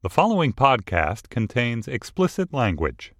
The following podcast contains explicit language.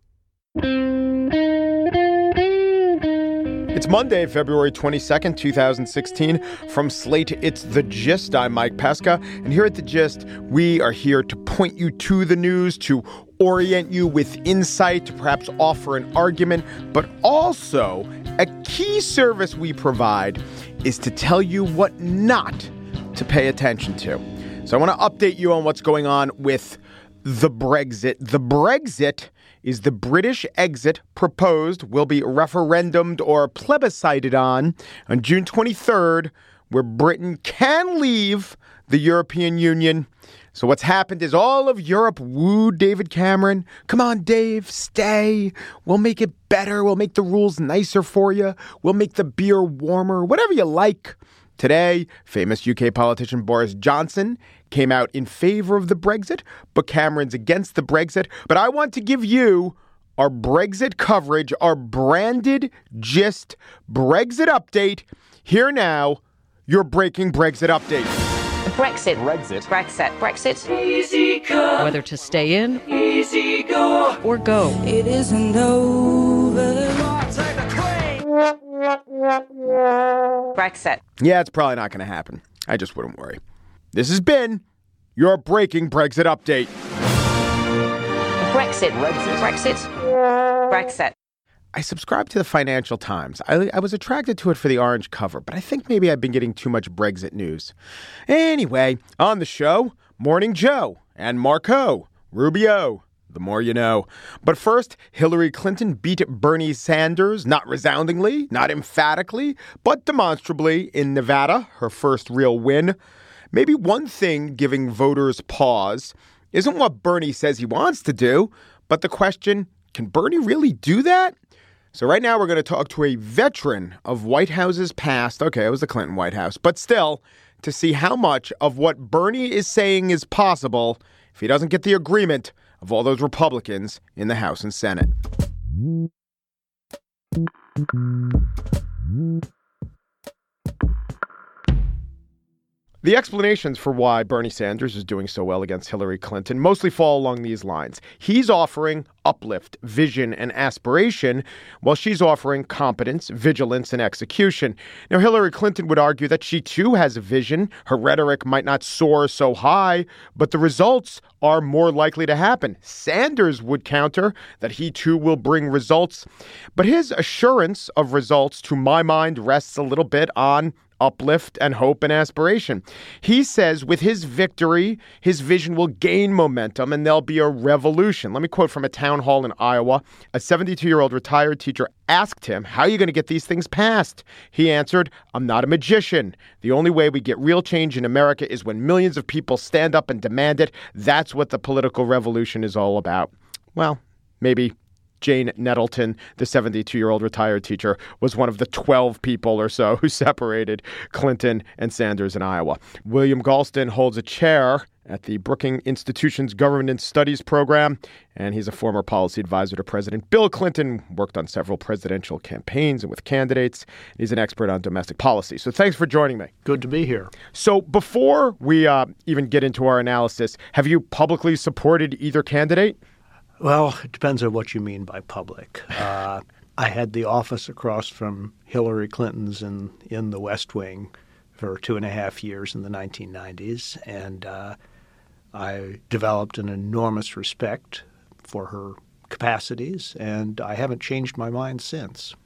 It's Monday, February 22nd, 2016. From Slate, it's The Gist. I'm Mike Pesca. And here at The Gist, we are here to point you to the news, to orient you with insight, to perhaps offer an argument, but also a key service we provide is to tell you what not to pay attention to. So I want to update you on what's going on with the Brexit. The Brexit is the British exit proposed will be referendumed or plebiscited on on June 23rd, where Britain can leave the European Union. So what's happened is all of Europe wooed David Cameron. Come on, Dave, stay. We'll make it better. We'll make the rules nicer for you. We'll make the beer warmer, whatever you like. Today, famous UK politician Boris Johnson came out in favor of the Brexit, but Cameron's against the Brexit. But I want to give you our Brexit coverage, our branded gist Brexit update. Here now, your breaking Brexit update. Brexit. Brexit. Brexit. Brexit. Easy come, whether to stay in easy go. or go. It isn't over. Brexit. Yeah, it's probably not going to happen. I just wouldn't worry. This has been your breaking Brexit update. Brexit. Brexit. Brexit. Brexit. I subscribe to the Financial Times. I, I was attracted to it for the orange cover, but I think maybe I've been getting too much Brexit news. Anyway, on the show, Morning Joe and Marco Rubio. The more you know. But first, Hillary Clinton beat Bernie Sanders, not resoundingly, not emphatically, but demonstrably in Nevada, her first real win. Maybe one thing giving voters pause isn't what Bernie says he wants to do, but the question can Bernie really do that? So, right now, we're going to talk to a veteran of White Houses past. Okay, it was the Clinton White House, but still, to see how much of what Bernie is saying is possible if he doesn't get the agreement of all those Republicans in the House and Senate. The explanations for why Bernie Sanders is doing so well against Hillary Clinton mostly fall along these lines. He's offering uplift, vision, and aspiration, while she's offering competence, vigilance, and execution. Now, Hillary Clinton would argue that she too has a vision. Her rhetoric might not soar so high, but the results are more likely to happen. Sanders would counter that he too will bring results, but his assurance of results, to my mind, rests a little bit on uplift and hope and aspiration. He says with his victory, his vision will gain momentum and there'll be a revolution. Let me quote from a town hall in Iowa. A 72 year old retired teacher asked him, How are you going to get these things passed? He answered, I'm not a magician. The only way we get real change in America is when millions of people stand up and demand it. That's what the political revolution is all about. Well, maybe Jane Nettleton, the 72 year old retired teacher, was one of the 12 people or so who separated Clinton and Sanders in Iowa. William Galston holds a chair at the Brookings Institution's Governance Studies program, and he's a former policy advisor to President Bill Clinton, worked on several presidential campaigns and with candidates. He's an expert on domestic policy. So thanks for joining me. Good to be here. So before we uh, even get into our analysis, have you publicly supported either candidate? Well, it depends on what you mean by public. Uh, I had the office across from Hillary Clinton's in, in the West Wing for two and a half years in the 1990s, and uh, I developed an enormous respect for her capacities, and I haven't changed my mind since.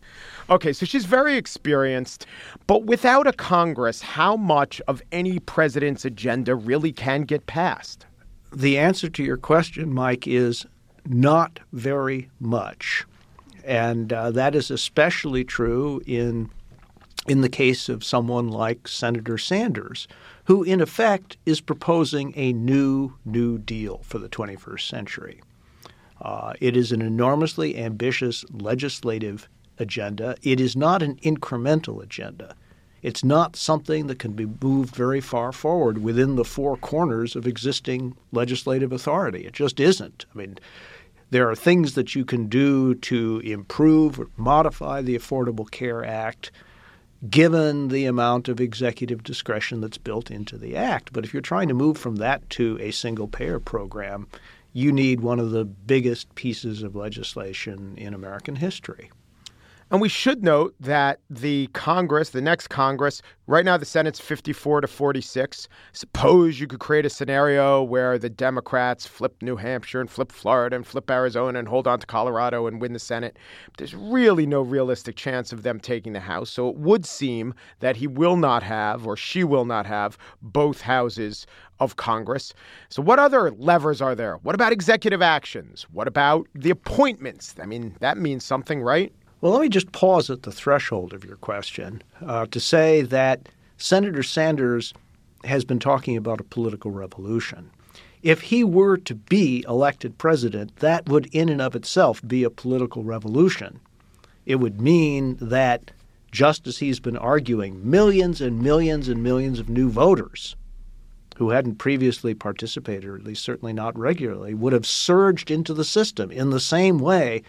Okay, so she's very experienced, but without a Congress, how much of any president's agenda really can get passed? The answer to your question, Mike, is not very much. And uh, that is especially true in in the case of someone like Senator Sanders, who in effect is proposing a new New Deal for the 21st century. Uh, it is an enormously ambitious legislative agenda. It is not an incremental agenda. It's not something that can be moved very far forward within the four corners of existing legislative authority. It just isn't. I mean, there are things that you can do to improve or modify the Affordable Care Act. given the amount of executive discretion that's built into the act. But if you're trying to move from that to a single payer program, you need one of the biggest pieces of legislation in American history. And we should note that the Congress, the next Congress, right now the Senate's 54 to 46. Suppose you could create a scenario where the Democrats flip New Hampshire and flip Florida and flip Arizona and hold on to Colorado and win the Senate. There's really no realistic chance of them taking the House. So it would seem that he will not have, or she will not have, both houses of Congress. So, what other levers are there? What about executive actions? What about the appointments? I mean, that means something, right? Well, let me just pause at the threshold of your question uh, to say that Senator Sanders has been talking about a political revolution. If he were to be elected president, that would in and of itself be a political revolution. It would mean that, just as he's been arguing, millions and millions and millions of new voters who hadn't previously participated, or at least certainly not regularly, would have surged into the system in the same way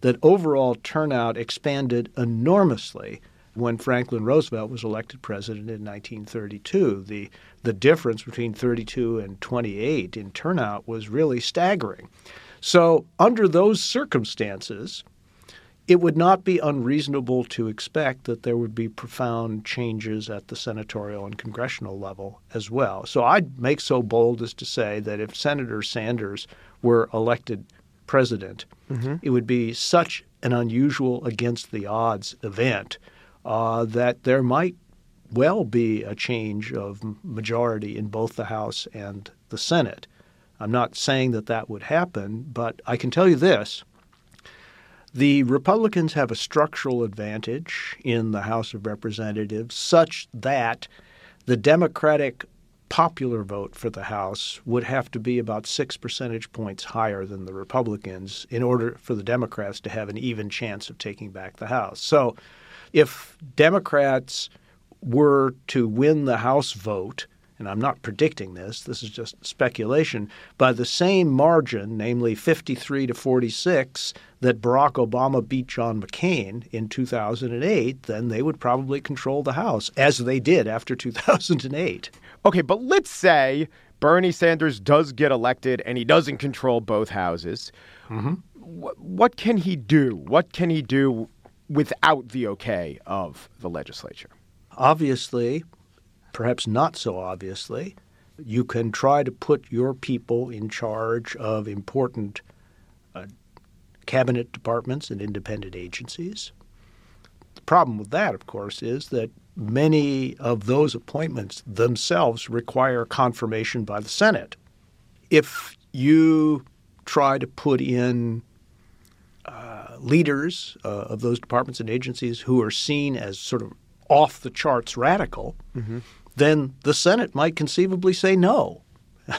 that overall turnout expanded enormously when Franklin Roosevelt was elected president in 1932. The, the difference between 32 and 28 in turnout was really staggering. So, under those circumstances, it would not be unreasonable to expect that there would be profound changes at the senatorial and congressional level as well. So I'd make so bold as to say that if Senator Sanders were elected president, mm-hmm. it would be such an unusual against the odds event uh, that there might well be a change of majority in both the House and the Senate. I'm not saying that that would happen, but I can tell you this. The Republicans have a structural advantage in the House of Representatives such that the Democratic popular vote for the House would have to be about six percentage points higher than the Republicans in order for the Democrats to have an even chance of taking back the House. So if Democrats were to win the House vote, and I'm not predicting this, this is just speculation, by the same margin, namely 53 to 46, that Barack Obama beat John McCain in 2008, then they would probably control the House, as they did after 2008. Okay, but let's say Bernie Sanders does get elected and he doesn't control both houses. Mm-hmm. What, what can he do? What can he do without the okay of the legislature? Obviously, perhaps not so obviously, you can try to put your people in charge of important uh, cabinet departments and independent agencies. The problem with that, of course, is that many of those appointments themselves require confirmation by the Senate. If you try to put in uh, leaders uh, of those departments and agencies who are seen as sort of off the charts radical, mm-hmm. then the Senate might conceivably say no.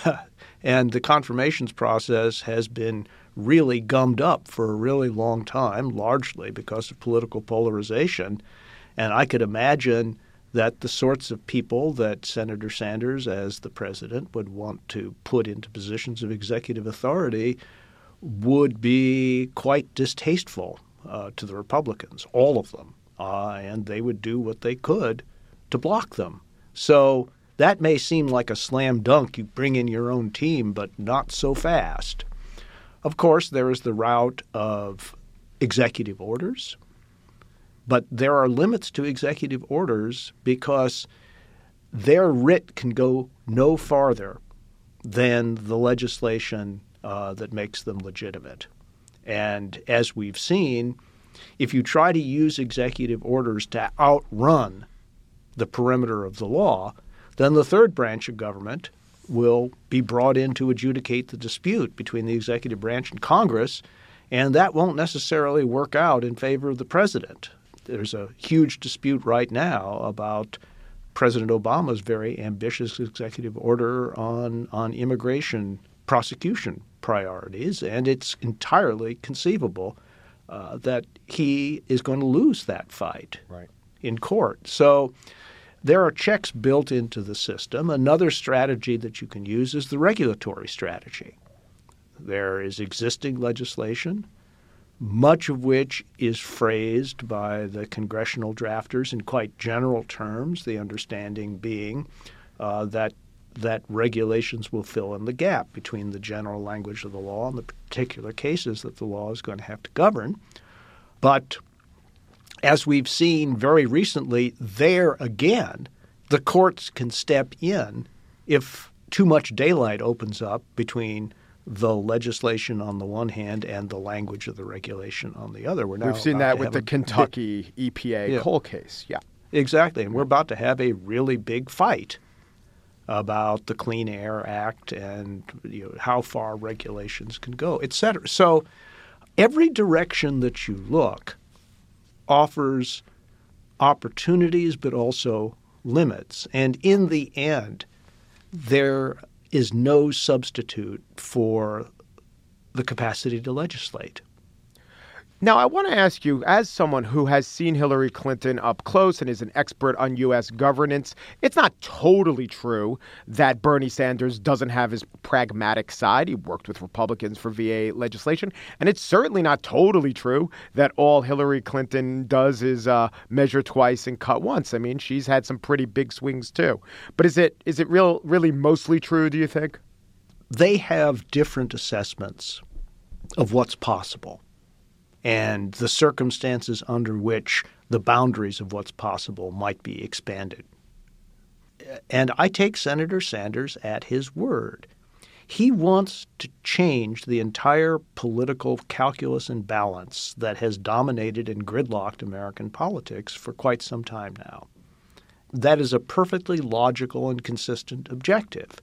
and the confirmations process has been really gummed up for a really long time, largely because of political polarization. And I could imagine that the sorts of people that Senator Sanders, as the president, would want to put into positions of executive authority would be quite distasteful uh, to the Republicans, all of them. Uh, and they would do what they could to block them. So that may seem like a slam dunk. You bring in your own team, but not so fast. Of course, there is the route of executive orders. But there are limits to executive orders because their writ can go no farther than the legislation uh, that makes them legitimate. And as we've seen, if you try to use executive orders to outrun the perimeter of the law, then the third branch of government will be brought in to adjudicate the dispute between the executive branch and Congress, and that won't necessarily work out in favor of the president there's a huge dispute right now about President Obama's very ambitious executive order on, on immigration prosecution priorities, and it's entirely conceivable uh, that he is going to lose that fight right. in court. So there are checks built into the system. Another strategy that you can use is the regulatory strategy. There is existing legislation much of which is phrased by the congressional drafters in quite general terms, the understanding being uh, that that regulations will fill in the gap between the general language of the law and the particular cases that the law is going to have to govern. But as we've seen very recently, there again, the courts can step in if too much daylight opens up between the legislation on the one hand and the language of the regulation on the other. We're now We've seen that with the a Kentucky EPA Yeah. coal case. Yeah. Exactly. And we're about to have a really big fight about the Clean Air Act and you know, how far regulations can go, et cetera. So every direction that you look offers opportunities but also limits. And in the end, there is no substitute for the capacity to legislate. Now, I want to ask you, as someone who has seen Hillary Clinton up close and is an expert on U.S. governance, it's not totally true that Bernie Sanders doesn't have his pragmatic side. He worked with Republicans for VA legislation. And it's certainly not totally true that all Hillary Clinton does is uh, measure twice and cut once. I mean, she's had some pretty big swings, too. But is it is it real really mostly true, do you think? they have different assessments of what's possible and the circumstances under which the boundaries of what's possible might be expanded. And I take Senator Sanders at his word. He wants to change the entire political calculus and balance that has dominated and gridlocked American politics for quite some time now. That is a perfectly logical and consistent objective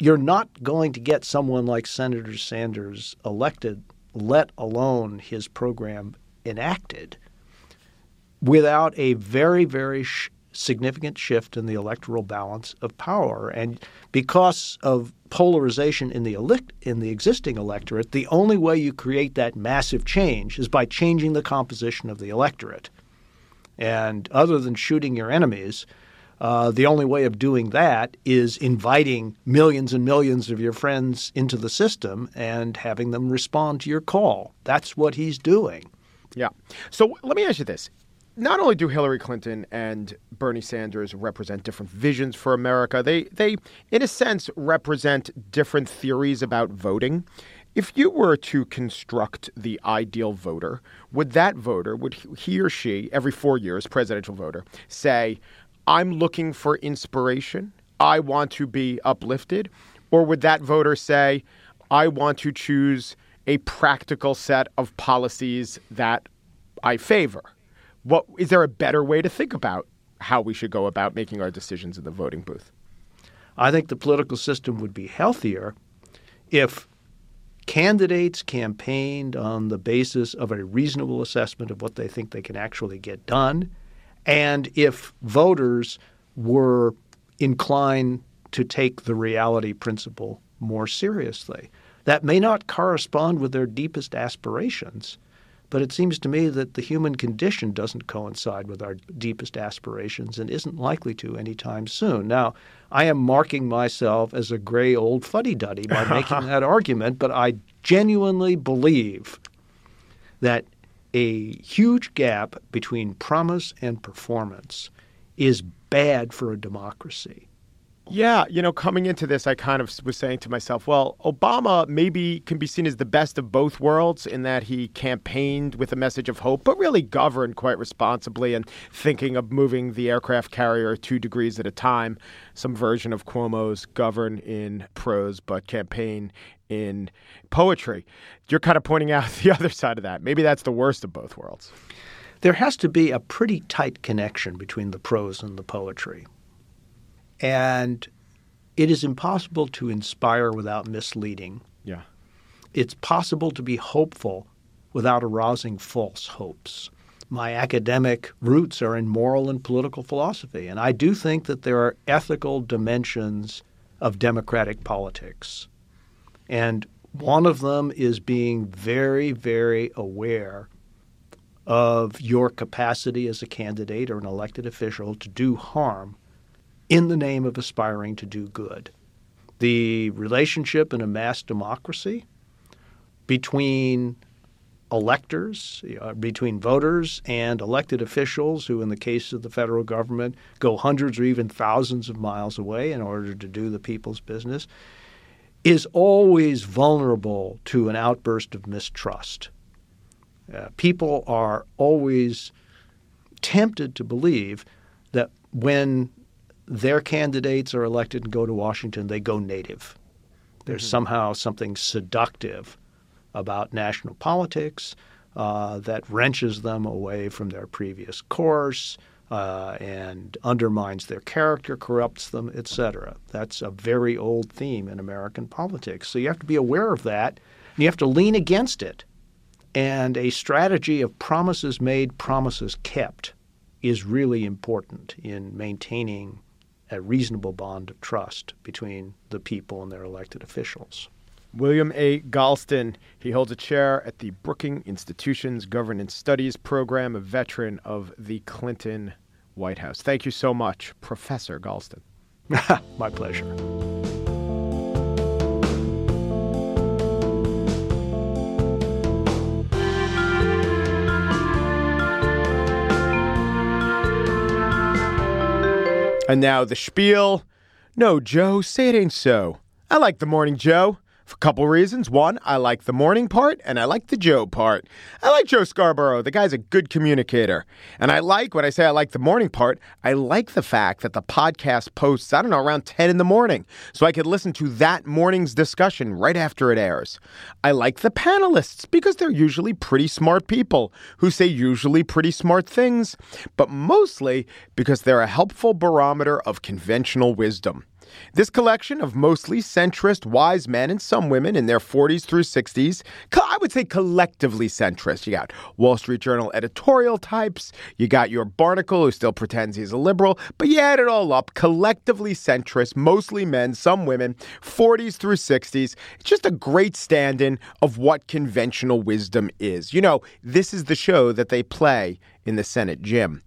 you're not going to get someone like Senator Sanders elected, let alone his program enacted, without a very, very sh- significant shift in the electoral balance of power. And because of polarization in the elect- in the existing electorate, the only way you create that massive change is by changing the composition of the electorate. And other than shooting your enemies, uh, the only way of doing that is inviting millions and millions of your friends into the system and having them respond to your call. That's what he's doing. Yeah. So let me ask you this. Not only do Hillary Clinton and Bernie Sanders represent different visions for America, they they in a sense represent different theories about voting. If you were to construct the ideal voter, would that voter would he or she every 4 years presidential voter say, "I'm looking for inspiration. I want to be uplifted," or would that voter say, "I want to choose a practical set of policies that I favor. What is there a better way to think about how we should go about making our decisions in the voting booth? I think the political system would be healthier if candidates campaigned on the basis of a reasonable assessment of what they think they can actually get done, and if voters were inclined to take the reality principle more seriously. That may not correspond with their deepest aspirations, but it seems to me that the human condition doesn't coincide with our deepest aspirations and isn't likely to anytime soon. Now, I am marking myself as a gray old fuddy duddy by making that argument, but I genuinely believe that a huge gap between promise and performance is bad for a democracy. Yeah, you know, coming into this, I kind of was saying to myself, well, Obama maybe can be seen as the best of both worlds in that he campaigned with a message of hope, but really governed quite responsibly and thinking of moving the aircraft carrier two degrees at a time. Some version of Cuomo's govern in prose, but campaign in poetry. You're kind of pointing out the other side of that. Maybe that's the worst of both worlds. There has to be a pretty tight connection between the prose and the poetry. And it is impossible to inspire without misleading. Yeah. It's possible to be hopeful without arousing false hopes. My academic roots are in moral and political philosophy, and I do think that there are ethical dimensions of democratic politics. And one of them is being very, very aware of your capacity as a candidate or an elected official to do harm in the name of aspiring to do good. The relationship in a mass democracy between electors, uh, between voters and elected officials who, in the case of the federal government, go hundreds or even thousands of miles away in order to do the people's business, is always vulnerable to an outburst of mistrust. Uh, people are always tempted to believe that when their candidates are elected and go to Washington, they go native. There's mm-hmm. somehow something seductive about national politics uh, that wrenches them away from their previous course uh, and undermines their character, corrupts them, etc. That's a very old theme in American politics. So you have to be aware of that, and you have to lean against it. And a strategy of promises made, promises kept is really important in maintaining a reasonable bond of trust between the people and their elected officials. William A. Galston. He holds a chair at the Brookings Institution's Governance Studies program, a veteran of the Clinton White House. Thank you so much, Professor Galston. My pleasure. And now the spiel. No, Joe, say it ain't so. I like the morning, Joe. For a couple reasons. One, I like the morning part and I like the Joe part. I like Joe Scarborough. The guy's a good communicator. And I like, when I say I like the morning part, I like the fact that the podcast posts, I don't know, around 10 in the morning. So I could listen to that morning's discussion right after it airs. I like the panelists because they're usually pretty smart people who say usually pretty smart things, but mostly because they're a helpful barometer of conventional wisdom. This collection of mostly centrist, wise men and some women in their 40s through 60s, I would say collectively centrist. You got Wall Street Journal editorial types, you got your Barnicle who still pretends he's a liberal, but you add it all up, collectively centrist, mostly men, some women, 40s through 60s. It's just a great stand in of what conventional wisdom is. You know, this is the show that they play in the Senate gym.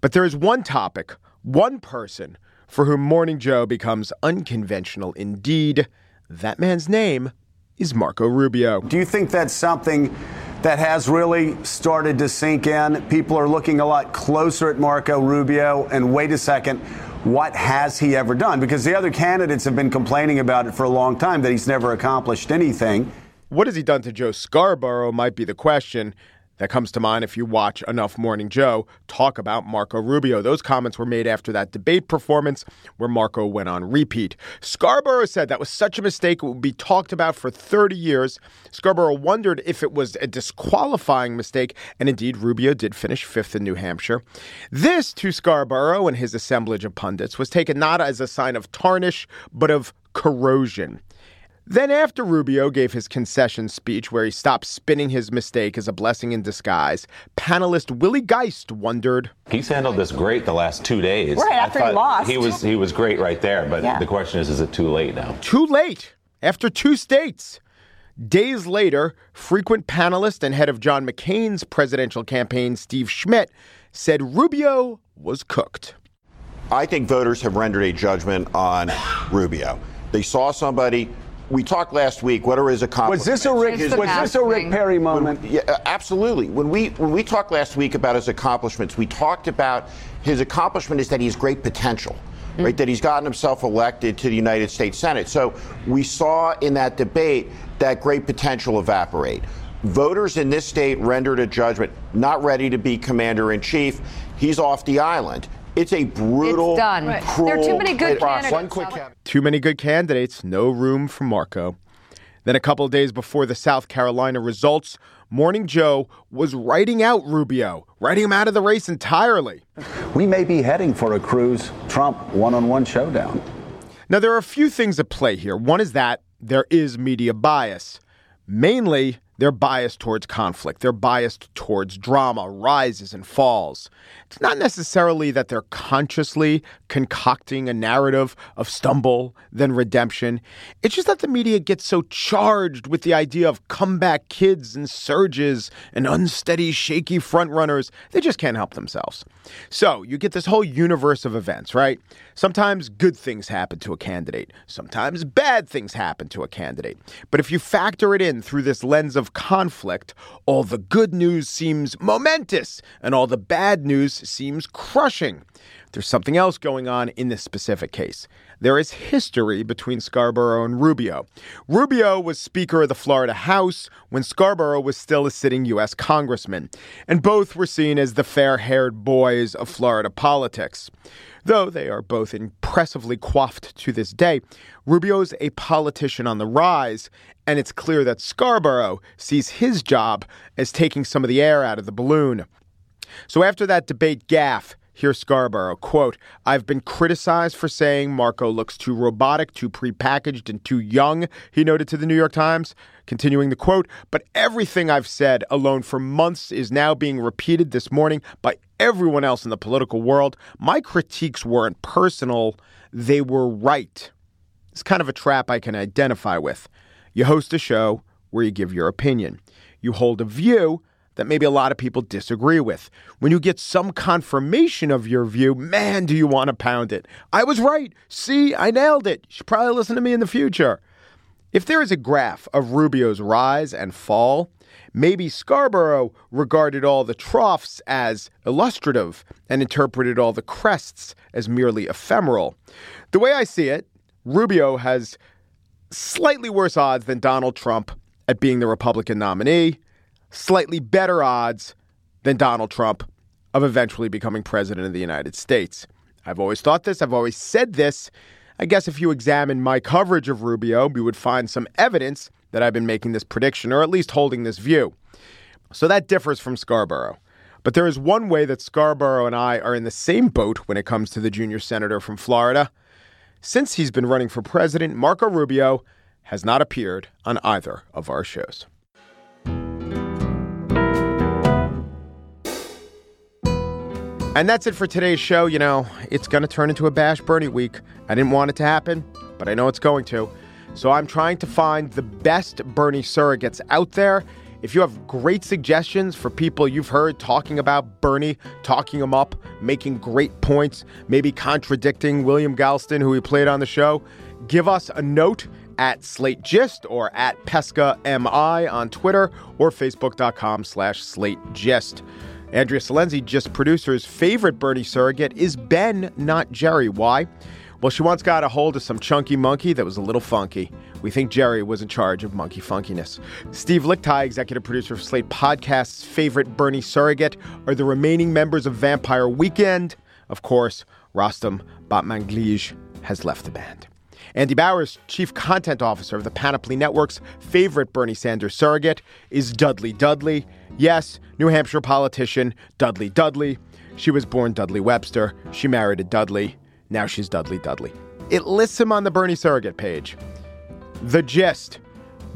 But there is one topic, one person for whom Morning Joe becomes unconventional indeed. That man's name is Marco Rubio. Do you think that's something that has really started to sink in? People are looking a lot closer at Marco Rubio, and wait a second. What has he ever done? Because the other candidates have been complaining about it for a long time that he's never accomplished anything. What has he done to Joe Scarborough might be the question that comes to mind if you watch enough Morning Joe talk about Marco Rubio. Those comments were made after that debate performance where Marco went on repeat. Scarborough said that was such a mistake, it would be talked about for 30 years. Scarborough wondered if it was a disqualifying mistake, and indeed, Rubio did finish fifth in New Hampshire. This, to Scarborough and his assemblage of pundits, was taken not as a sign of tarnish, but of corrosion. Then, after Rubio gave his concession speech where he stopped spinning his mistake as a blessing in disguise, panelist Willie Geist wondered. He's handled this great the last two days. Right after he lost. He was, he was great right there, but yeah. the question is is it too late now? Too late. After two states. Days later, frequent panelist and head of John McCain's presidential campaign, Steve Schmidt, said Rubio was cooked. I think voters have rendered a judgment on Rubio. They saw somebody we talked last week. What are his accomplishments? Was this a Rick? Was this a Rick Perry moment? When, yeah, absolutely. When we when we talked last week about his accomplishments, we talked about his accomplishment is that he has great potential. Mm. Right, that he's gotten himself elected to the United States Senate. So we saw in that debate that great potential evaporate. Voters in this state rendered a judgment, not ready to be commander in chief. He's off the island. It's a brutal, it's done. Right. cruel There are too many good process. candidates. One quick Too many good candidates. No room for Marco. Then a couple of days before the South Carolina results, Morning Joe was writing out Rubio, writing him out of the race entirely. We may be heading for a Cruz Trump one on one showdown. Now, there are a few things at play here. One is that there is media bias. Mainly, they're biased towards conflict. They're biased towards drama, rises and falls. It's not necessarily that they're consciously concocting a narrative of stumble, then redemption. It's just that the media gets so charged with the idea of comeback kids and surges and unsteady, shaky frontrunners, they just can't help themselves. So you get this whole universe of events, right? Sometimes good things happen to a candidate, sometimes bad things happen to a candidate. But if you factor it in through this lens of conflict, all the good news seems momentous and all the bad news seems crushing. There's something else going on in this specific case. There is history between Scarborough and Rubio. Rubio was Speaker of the Florida House when Scarborough was still a sitting U.S. Congressman, and both were seen as the fair haired boys of Florida politics. Though they are both impressively coiffed to this day, Rubio's a politician on the rise, and it's clear that Scarborough sees his job as taking some of the air out of the balloon. So after that debate gaffe, Here's Scarborough, quote, I've been criticized for saying Marco looks too robotic, too prepackaged, and too young, he noted to the New York Times. Continuing the quote, but everything I've said alone for months is now being repeated this morning by everyone else in the political world. My critiques weren't personal, they were right. It's kind of a trap I can identify with. You host a show where you give your opinion. You hold a view that maybe a lot of people disagree with. When you get some confirmation of your view, man, do you want to pound it. I was right. See, I nailed it. You should probably listen to me in the future. If there is a graph of Rubio's rise and fall, maybe Scarborough regarded all the troughs as illustrative and interpreted all the crests as merely ephemeral. The way I see it, Rubio has slightly worse odds than Donald Trump at being the Republican nominee slightly better odds than Donald Trump of eventually becoming president of the United States. I've always thought this, I've always said this. I guess if you examine my coverage of Rubio, you would find some evidence that I've been making this prediction or at least holding this view. So that differs from Scarborough. But there is one way that Scarborough and I are in the same boat when it comes to the junior senator from Florida. Since he's been running for president, Marco Rubio has not appeared on either of our shows. And that's it for today's show. You know, it's going to turn into a Bash Bernie week. I didn't want it to happen, but I know it's going to. So I'm trying to find the best Bernie surrogates out there. If you have great suggestions for people you've heard talking about Bernie, talking him up, making great points, maybe contradicting William Galston, who we played on the show, give us a note at Slate Gist or at Pesca MI on Twitter or Facebook.com slash Slate Gist. Andrea Silenzi, Gist producer's favorite Bernie surrogate, is Ben, not Jerry. Why? Well, she once got a hold of some chunky monkey that was a little funky. We think Jerry was in charge of monkey funkiness. Steve Lickteig, executive producer of Slate Podcast's favorite Bernie surrogate, are the remaining members of Vampire Weekend. Of course, Rostam Batmanglij has left the band. Andy Bowers, chief content officer of the Panoply Network's favorite Bernie Sanders surrogate, is Dudley Dudley. Yes, New Hampshire politician Dudley Dudley. She was born Dudley Webster. She married a Dudley. Now she's Dudley Dudley. It lists him on the Bernie surrogate page. The gist.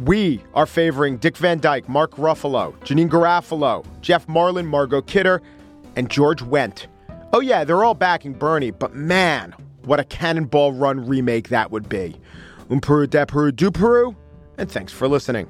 We are favoring Dick Van Dyke, Mark Ruffalo, Janeane Garofalo, Jeff Marlin, Margot Kidder, and George Wendt. Oh, yeah, they're all backing Bernie, but man, what a cannonball run remake that would be. Um Peru, de Peru, du Peru, and thanks for listening.